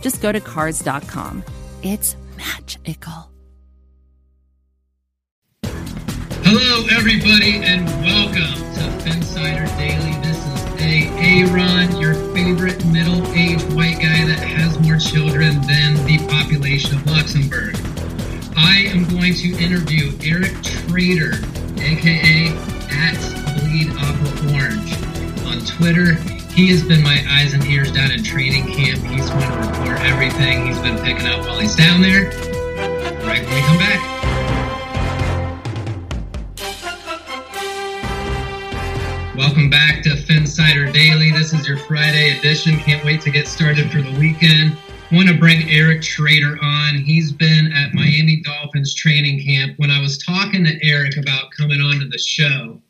just go to Cars.com. It's magical. Hello, everybody, and welcome to Phinsider Daily. This is A. Aaron, your favorite middle-aged white guy that has more children than the population of Luxembourg. I am going to interview Erick Trader, aka at Bleed Orange, on Twitter. He has been my eyes and ears down in training camp. He's going to report everything he's been picking up while he's down there. Right when we come back. Welcome back to Phinsider Daily. This is your Friday edition. Can't wait to get started for the weekend. Want to bring Erick Trader on. He's been at Miami Dolphins training camp. When I was talking to Erick about coming on to the show,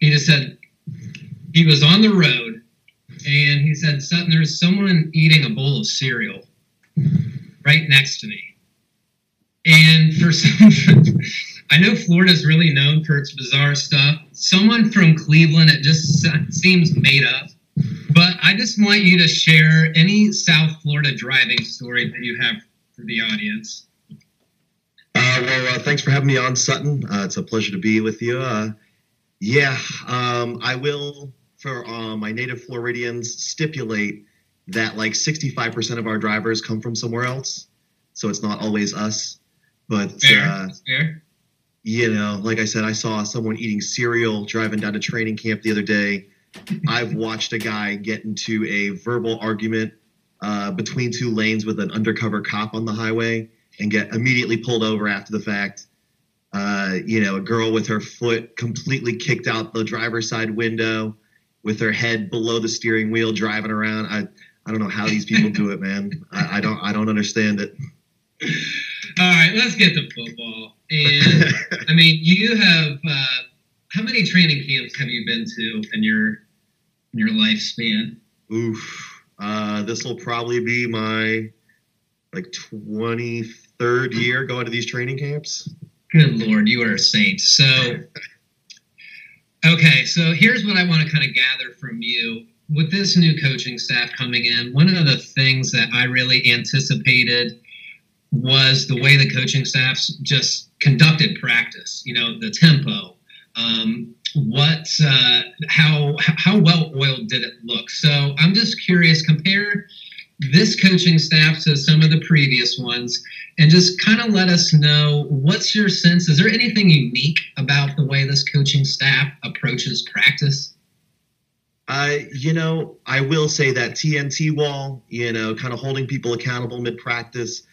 he just said he was on the road and he said, Sutton, there's someone eating a bowl of cereal right next to me. And for some, I know Florida's really known for its bizarre stuff. Someone from Cleveland, it just seems made up. But I just want you to share any South Florida driving story that you have for the audience. Uh, well, uh, thanks for having me on, Sutton. Uh, it's a pleasure to be with you. Uh, yeah, um, I will, for uh, my native Floridians, stipulate that like 65% of our drivers come from somewhere else. So it's not always us. But fair. Uh, fair you know, like I said, I saw someone eating cereal driving down to training camp the other day. I've watched a guy get into a verbal argument uh, between two lanes with an undercover cop on the highway and get immediately pulled over after the fact. Uh, you know, a girl with her foot completely kicked out the driver's side window with their head below the steering wheel driving around. I, I don't know how these people do it, man. I, I don't I don't understand it. All right, let's get to football. And I mean, you have uh, how many training camps have you been to in your in your lifespan? Oof, uh, this will probably be my like twenty third year going to these training camps. Good lord, you are a saint. So, okay, so here's what I want to kind of gather from you with this new coaching staff coming in. One of the things that I really anticipated was the way the coaching staffs just conducted practice. You know, the tempo, um, what, uh, how how well oiled did it look? So I'm just curious. Compare this coaching staff to some of the previous ones, and just kind of let us know what's your sense. Is there anything unique about the way this coaching staff approaches practice? Uh, you know, I will say that TNT wall, you know, kind of holding people accountable mid practice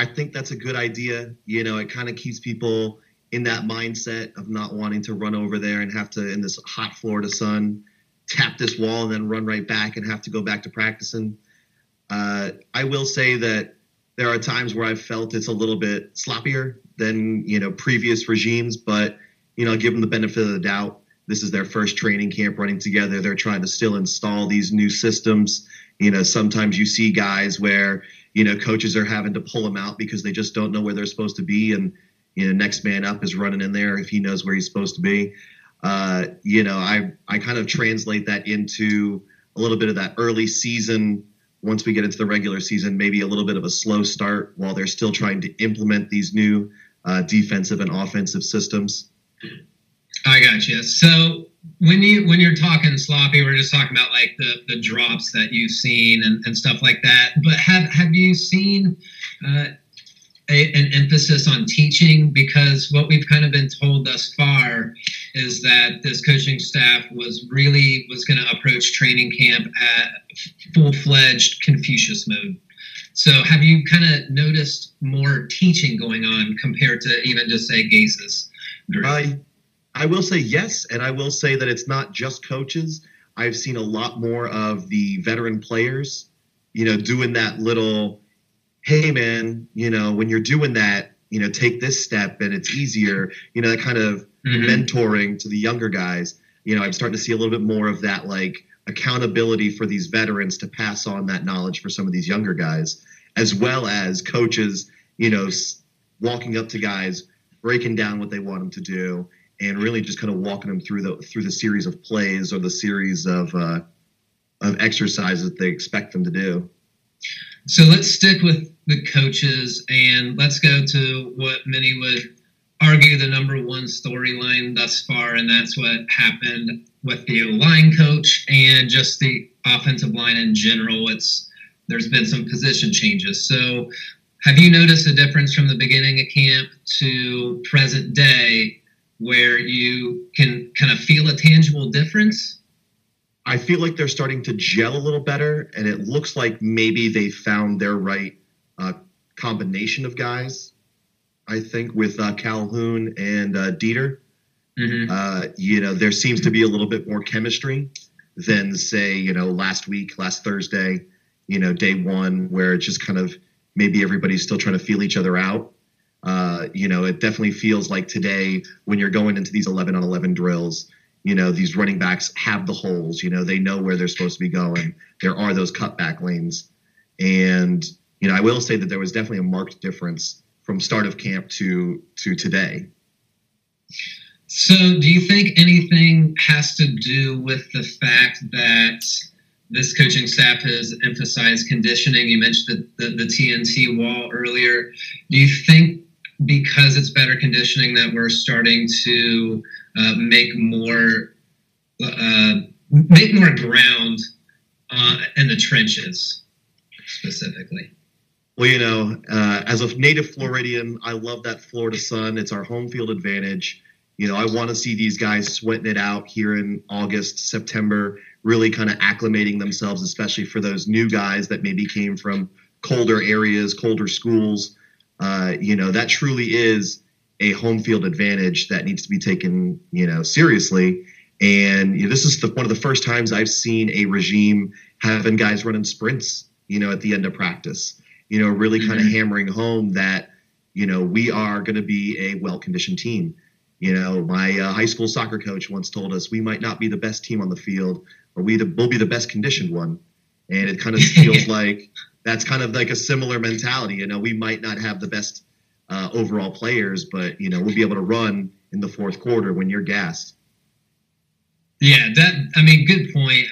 I think that's a good idea. You know, it kind of keeps people in that mindset of not wanting to run over there and have to, in this hot Florida sun, tap this wall and then run right back and have to go back to practicing. Uh, I will say that there are times where I've felt it's a little bit sloppier than you know previous regimes, but you know, give them the benefit of the doubt. This is their first training camp running together. They're trying to still install these new systems. You know, sometimes you see guys where you know coaches are having to pull them out because they just don't know where they're supposed to be and you know next man up is running in there if he knows where he's supposed to be uh, you know i i kind of translate that into a little bit of that early season once we get into the regular season maybe a little bit of a slow start while they're still trying to implement these new uh, defensive and offensive systems i got you so when you when you're talking sloppy, we're just talking about like the the drops that you've seen and, and stuff like that. But have have you seen uh, a, an emphasis on teaching? Because what we've kind of been told thus far is that this coaching staff was really was going to approach training camp at full fledged Confucius mode. So have you kind of noticed more teaching going on compared to even just say Gase's? I I will say yes, and I will say that it's not just coaches. I've seen a lot more of the veteran players, you know, doing that little, hey man, you know, when you're doing that, you know, take this step and it's easier, you know, that kind of mm-hmm. mentoring to the younger guys. You know, I'm starting to see a little bit more of that like accountability for these veterans to pass on that knowledge for some of these younger guys, as well as coaches, you know, walking up to guys, breaking down what they want them to do, and really just kind of walking them through the through the series of plays or the series of uh, of exercises that they expect them to do. So let's stick with the coaches and let's go to what many would argue the number one storyline thus far, and that's what happened with the line coach and just the offensive line in general. It's there's been some position changes. So have you noticed a difference from the beginning of camp to present day where you can kind of feel a tangible difference? I feel like they're starting to gel a little better, and it looks like maybe they found their right uh, combination of guys. I think with uh, Calhoun and uh, Deiter, mm-hmm. Uh, you know, there seems to be a little bit more chemistry than say, you know, last week, last Thursday, you know, day one, where it's just kind of maybe everybody's still trying to feel each other out. Uh, you know, it definitely feels like today when you're going into these 11 on 11 drills, you know, these running backs have the holes. You know, they know where they're supposed to be going. There are those cutback lanes. And, you know, I will say that there was definitely a marked difference from start of camp to to today. So, do you think anything has to do with the fact that this coaching staff has emphasized conditioning? You mentioned the, the, the TNT wall earlier. Do you think because it's better conditioning that we're starting to uh, make more uh, make more ground uh, in the trenches specifically. Well, you know, uh, as a native Floridian, I love that Florida sun. It's our home field advantage. You know, I want to see these guys sweating it out here in August, September, really kind of acclimating themselves, especially for those new guys that maybe came from colder areas, colder schools uh, you know, that truly is a home field advantage that needs to be taken, you know, seriously. And you know, this is the, one of the first times I've seen a regime having guys running sprints, you know, at the end of practice. You know, really mm-hmm. kind of hammering home that, you know, we are going to be a well-conditioned team. You know, my uh, high school soccer coach once told us we might not be the best team on the field, but we the, we'll be the best conditioned one. And it kind of feels like that's kind of like a similar mentality. You know, we might not have the best uh, overall players, but you know, we'll be able to run in the fourth quarter when you're gassed. Yeah, that I mean, good point.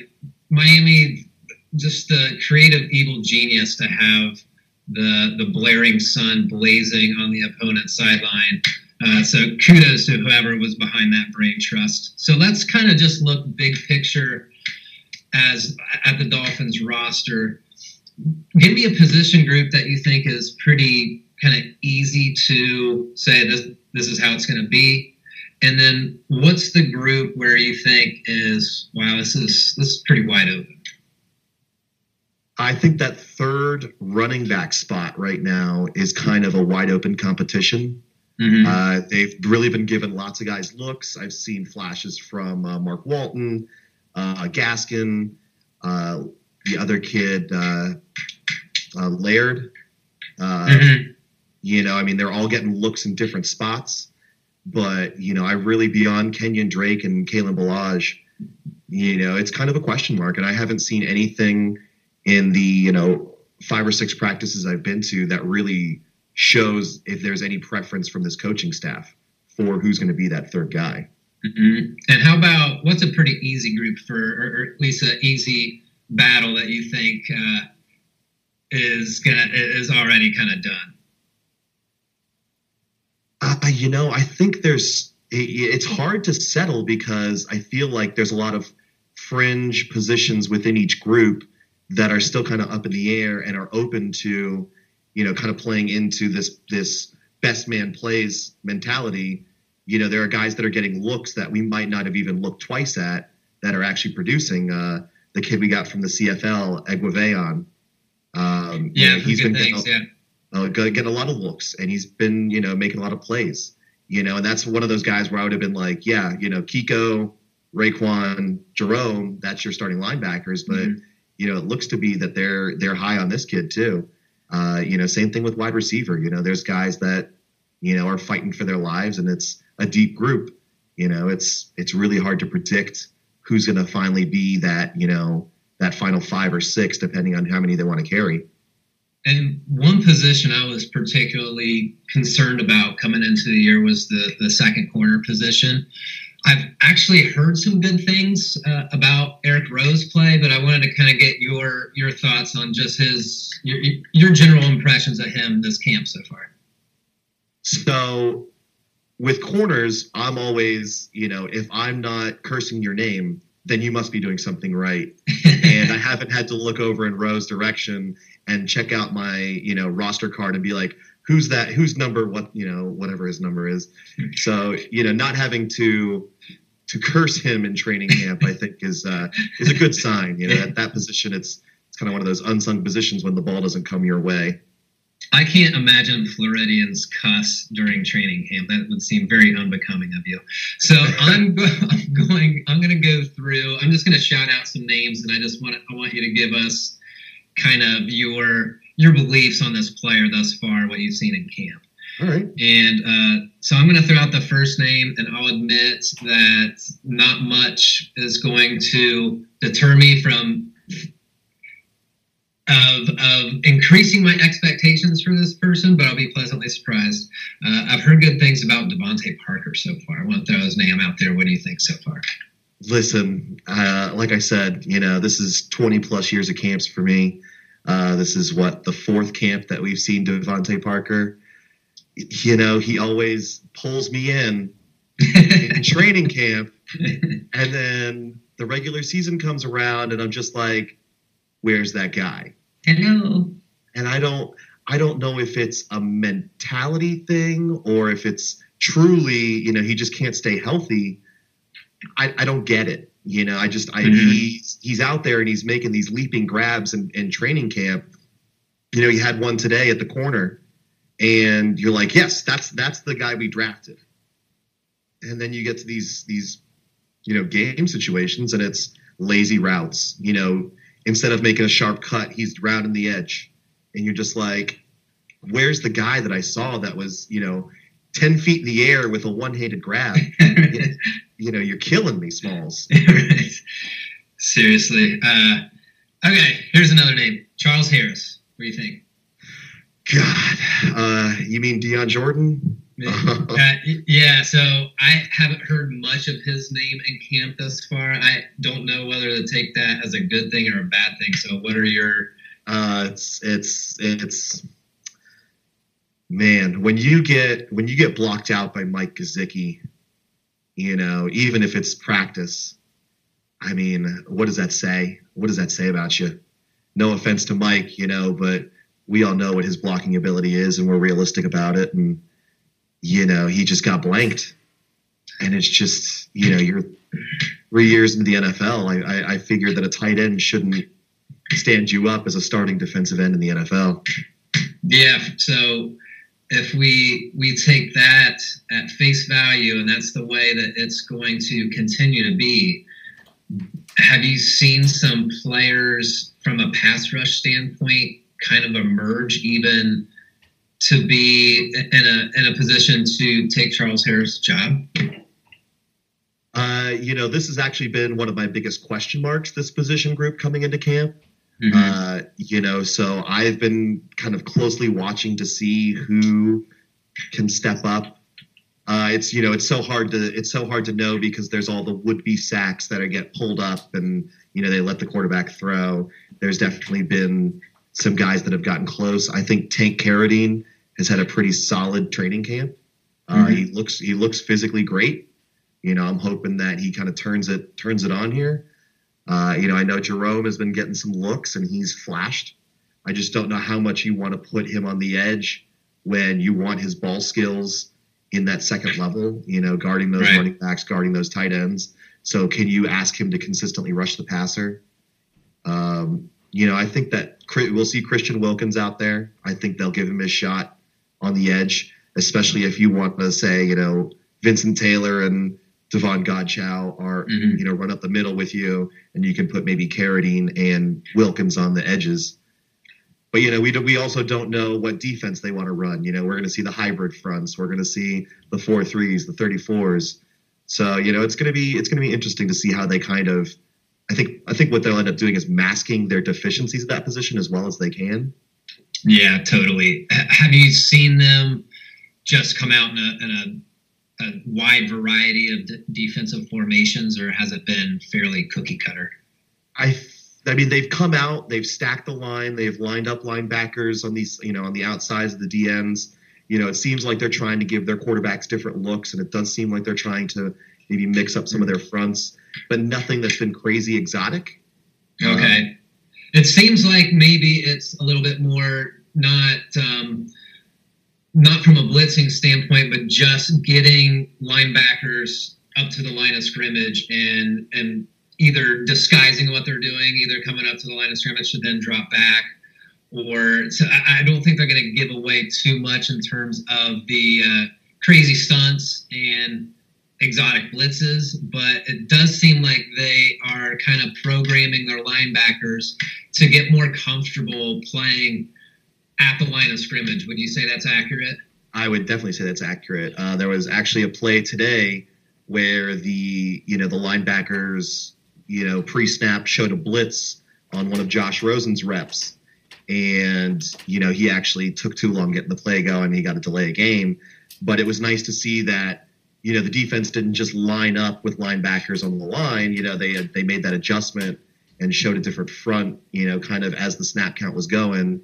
Miami, just the creative evil genius to have the the blaring sun blazing on the opponent's sideline. Uh, so kudos to whoever was behind that brain trust. So let's kind of just look big picture as at the Dolphins roster give me a position group that you think is pretty kind of easy to say this this is how it's going to be and then what's the group where you think is wow this is this is pretty wide open i think that third running back spot right now is kind of a wide open competition mm-hmm. uh, they've really been given lots of guys looks i've seen flashes from uh, mark walton uh, gaskin uh, the other kid, uh, uh, Laird. Uh, mm-hmm. You know, I mean, they're all getting looks in different spots, but you know, I really beyond Kenyon Drake and Kalen Ballage, you know, it's kind of a question mark, and I haven't seen anything in the you know five or six practices I've been to that really shows if there's any preference from this coaching staff for who's going to be that third guy. Mm-hmm. And how about what's a pretty easy group for, or, or at least an easy battle that you think uh, is gonna is already kind of done? Uh, you know, I think there's it's hard to settle because I feel like there's a lot of fringe positions within each group that are still kind of up in the air and are open to, you know, kind of playing into this this best man plays mentality. You know, there are guys that are getting looks that we might not have even looked twice at that are actually producing. Uh, the kid we got from the CFL, Eguavoen. Um, yeah, you know, he's been things, getting, yeah. Uh, getting a lot of looks, and he's been you know making a lot of plays. You know, and that's one of those guys where I would have been like, yeah, you know, Kiko, Raekwon, Jerome, that's your starting linebackers. But mm-hmm. you know, it looks to be that they're they're high on this kid too. Uh, you know, same thing with wide receiver. You know, there's guys that you know are fighting for their lives, and it's a deep group. You know, it's it's really hard to predict who's going to finally be that you know that final five or six, depending on how many they want to carry. And one position I was particularly concerned about coming into the year was the the second corner position. I've actually heard some good things uh, about Eric Rowe's play, but I wanted to kind of get your your thoughts on just his your, your general impressions of him this camp so far. So, with corners, I'm always you know if I'm not cursing your name, then you must be doing something right. and I haven't had to look over in Rowe's direction and check out my you know roster card and be like, who's that? Who's number? What you know, whatever his number is. So you know, not having to to curse him in training camp, I think is uh, is a good sign. You know, at that position, it's it's kind of one of those unsung positions when the ball doesn't come your way. I can't imagine Floridians cuss during training camp. That would seem very unbecoming of you. So I'm, go- I'm going. I'm going to go through. I'm just going to shout out some names, and I just want I want you to give us kind of your your beliefs on this player thus far, what you've seen in camp. All right. And uh, so I'm going to throw out the first name, and I'll admit that not much is going to deter me from of, of increasing my expectations for this person, but I'll be pleasantly surprised. Uh, I've heard good things about DeVante Parker so far. I want to throw his name out there. What do you think so far? Listen, uh, like I said, you know, this is 20 plus years of camps for me. Uh, this is what the fourth camp that we've seen DeVante Parker. You know, he always pulls me in in training camp, and then the regular season comes around, and I'm just like, "Where's that guy?" Hello. And I don't, I don't know if it's a mentality thing or if it's truly, you know, he just can't stay healthy. I, I don't get it. You know, I just I mm-hmm. he's he's out there and he's making these leaping grabs in, in training camp. You know, he had one today at the corner, and you're like, yes, that's that's the guy we drafted. And then you get to these these you know game situations, and it's lazy routes. You know, instead of making a sharp cut, he's rounding the edge, and you're just like, where's the guy that I saw that was you know 10 feet in the air with a one-handed grab you know, you're killing me, Smalls. Seriously. Uh, okay, here's another name Charles Harris. What do you think? God, uh, you mean Dion Jordan? uh, yeah, so I haven't heard much of his name in camp thus far. I don't know whether to take that as a good thing or a bad thing. So, what are your? Uh, it's it's it's man when you get when you get blocked out by Mike Gesicki you know, even if it's practice. I mean, what does that say? What does that say about you? No offense to Mike, you know, but we all know what his blocking ability is and we're realistic about it. And, you know, he just got blanked. And it's just, you know, you're three years in the NFL. I, I, I figured that a tight end shouldn't stand you up as a starting defensive end in the NFL. Yeah. So if we we take that at face value and that's the way that it's going to continue to be have you seen some players from a pass rush standpoint kind of emerge even to be in a in a position to take Charles Harris' job? Uh, you know, this has actually been one of my biggest question marks. This position group coming into camp. Mm-hmm. Uh, you know, so I've been kind of closely watching to see who can step up. Uh, it's you know it's so hard to it's so hard to know because there's all the would be sacks that are get pulled up and you know they let the quarterback throw. There's definitely been some guys that have gotten close. I think Tank Carradine has had a pretty solid training camp. Uh, mm-hmm. He looks he looks physically great. You know, I'm hoping that he kind of turns it turns it on here. Uh, you know, I know Jerome has been getting some looks and he's flashed. I just don't know how much you want to put him on the edge when you want his ball skills in that second level. You know, guarding those right. running backs, guarding those tight ends. So, can you ask him to consistently rush the passer? Um, you know, I think that we'll see Christian Wilkins out there. I think they'll give him his shot on the edge, especially if you want to say, you know, Vincent Taylor and Davon Godchaux are, mm-hmm. you know, run up the middle with you, and you can put maybe Carradine and Wilkins on the edges. But you know, we do, we also don't know what defense they want to run. You know, we're going to see the hybrid fronts. We're going to see the four threes, the thirty fours. So you know, it's going to be it's going to be interesting to see how they kind of I think I think what they'll end up doing is masking their deficiencies at that position as well as they can. Yeah, totally. Have you seen them just come out in a, in a, a wide variety of d- defensive formations, or has it been fairly cookie cutter? I I mean, they've come out, they've stacked the line, they've lined up linebackers on these, you know, on the outsides of the DNs. You know, it seems like they're trying to give their quarterbacks different looks, and it does seem like they're trying to maybe mix up some of their fronts but nothing that's been crazy exotic. Okay. Um, it seems like maybe it's a little bit more not um, not from a blitzing standpoint, but just getting linebackers up to the line of scrimmage and and either disguising what they're doing, either coming up to the line of scrimmage to then drop back, or so I, don't think they're going to give away too much in terms of the uh, crazy stunts and exotic blitzes, but it does seem like they are kind of programming their linebackers to get more comfortable playing at the line of scrimmage. Would you say that's accurate? I would definitely say that's accurate. Uh, there was actually a play today where the you know the linebackers you know pre-snap showed a blitz on one of Josh Rosen's reps, and you know he actually took too long getting the play going. He got to delay a game, but it was nice to see that you know the defense didn't just line up with linebackers on the line. You know they they made that adjustment and showed a different front. You know, kind of as the snap count was going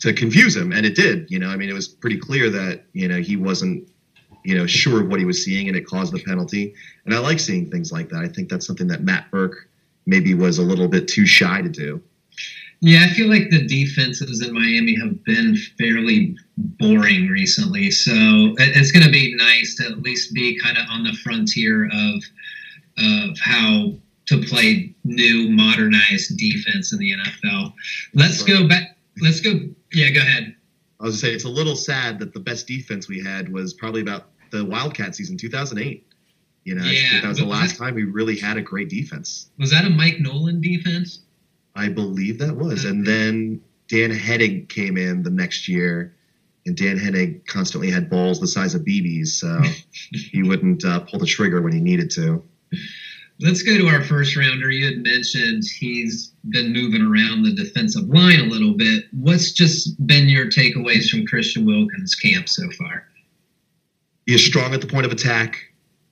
to confuse him, and it did. You know, I mean, it was pretty clear that you know he wasn't you know sure of what he was seeing, and it caused the penalty. And I like seeing things like that. I think that's something that Matt Burke maybe was a little bit too shy to do. Yeah, I feel like the defenses in Miami have been fairly boring recently. So it's going to be nice to at least be kind of on the frontier of of how to play new modernized defense in the NFL. Let's go back. Let's go. Yeah, go ahead. I was going to say it's a little sad that the best defense we had was probably about the Wildcat season 2008. You know, yeah, that was the last that, time we really had a great defense. Was that a Mike Nolan defense? I believe that was. And then Dan Henning came in the next year, and Dan Henning constantly had balls the size of BBs, so he wouldn't uh, pull the trigger when he needed to. Let's go to our first rounder. You had mentioned he's been moving around the defensive line a little bit. What's just been your takeaways from Christian Wilkins' camp so far? He is strong at the point of attack.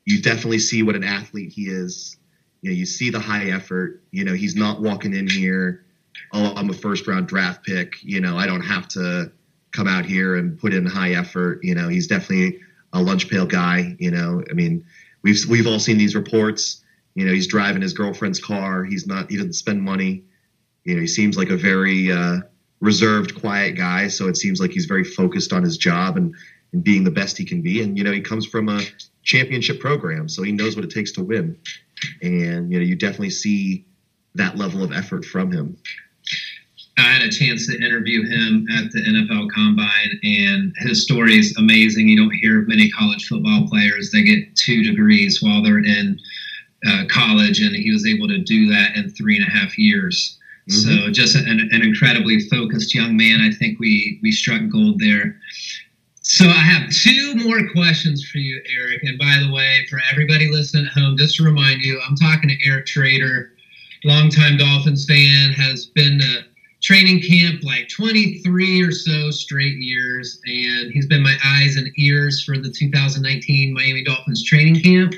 You definitely see what an athlete he is. You know, you see the high effort. You know, he's not walking in here. Oh, I'm a first round draft pick. You know, I don't have to come out here and put in high effort. You know, he's definitely a lunch pail guy. You know, I mean, we've we've all seen these reports. You know, he's driving his girlfriend's car. He's not. He doesn't spend money. You know, he seems like a very uh, reserved, quiet guy. So it seems like he's very focused on his job and and being the best he can be. And you know, he comes from a championship program, so he knows what it takes to win and you know you definitely see that level of effort from him. I had a chance to interview him at the NFL Combine, and his story is amazing. You don't hear of many college football players that get two degrees while they're in uh, college, and he was able to do that in three and a half years. Mm-hmm. So, just an, an incredibly focused young man. I think we we struck gold there. So I have two more questions for you, Erick. And by the way, for everybody listening at home, just to remind you, I'm talking to Erick Trader, longtime Dolphins fan, has been to training camp like 23 or so straight years, and he's been my eyes and ears for the 2019 Miami Dolphins training camp.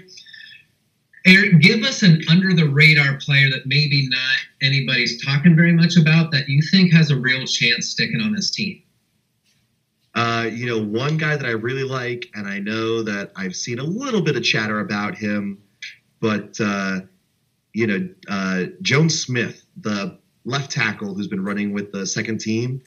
Erick, give us an under the radar player that maybe not anybody's talking very much about that you think has a real chance sticking on this team. Uh, you know, one guy that I really like, and I know that I've seen a little bit of chatter about him, but uh, you know, uh, Jones Smith, the left tackle who's been running with the second team.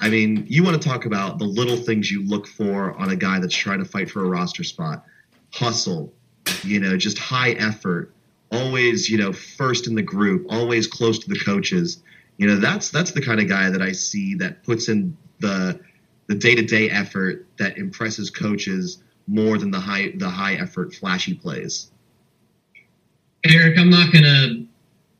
I mean, you want to talk about the little things you look for on a guy that's trying to fight for a roster spot. Hustle, you know, just high effort, always, you know, first in the group, always close to the coaches. You know, that's that's the kind of guy that I see that puts in the the day-to-day effort that impresses coaches more than the high the high effort flashy plays. Erick, I'm not gonna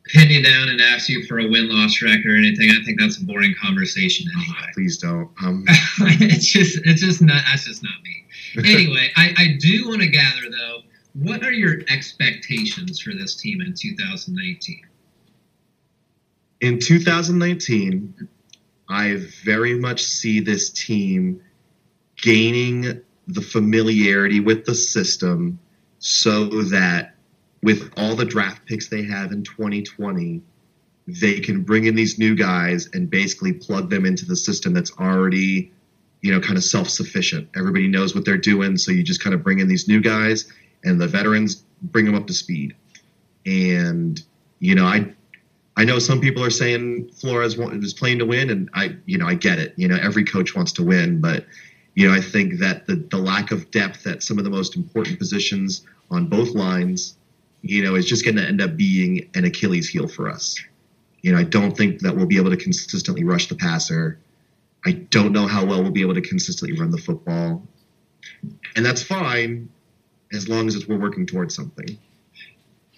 pin you down and ask you for a win loss record or anything. I think that's a boring conversation anyway. Oh, please don't. Um, it's just it's just not that's just not me. Anyway, I, I do want to gather though, what are your expectations for this team in 2019? In 2019, I very much see this team gaining the familiarity with the system so that with all the draft picks they have in 2020, they can bring in these new guys and basically plug them into the system that's already, you know, kind of self sufficient. Everybody knows what they're doing, so you just kind of bring in these new guys and the veterans bring them up to speed. And, you know, I I know some people are saying Flores is playing to win, and I, you know, I get it. You know, every coach wants to win, but you know, I think that the the lack of depth at some of the most important positions on both lines you know, is just going to end up being an Achilles heel for us. You know, I don't think that we'll be able to consistently rush the passer. I don't know how well we'll be able to consistently run the football. And that's fine as long as we're working towards something.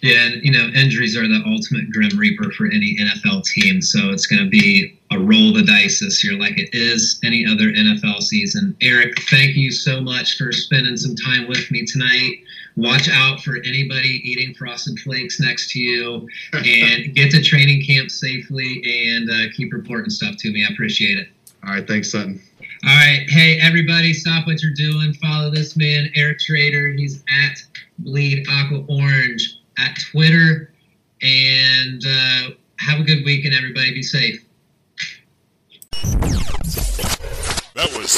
Yeah, and you know, injuries are the ultimate grim reaper for any NFL team. So it's going to be a roll of the dice this year, like it is any other NFL season. Erick, thank you so much for spending some time with me tonight watch out for anybody eating frosted flakes next to you and get to training camp safely and uh, keep reporting stuff to me. I appreciate it. All right. Thanks, Sutton. All right. Hey, everybody, stop what you're doing. Follow this man, Erick Trader. He's at Bleed Aqua Orange at Twitter. And uh, have a good weekend, everybody. Be safe.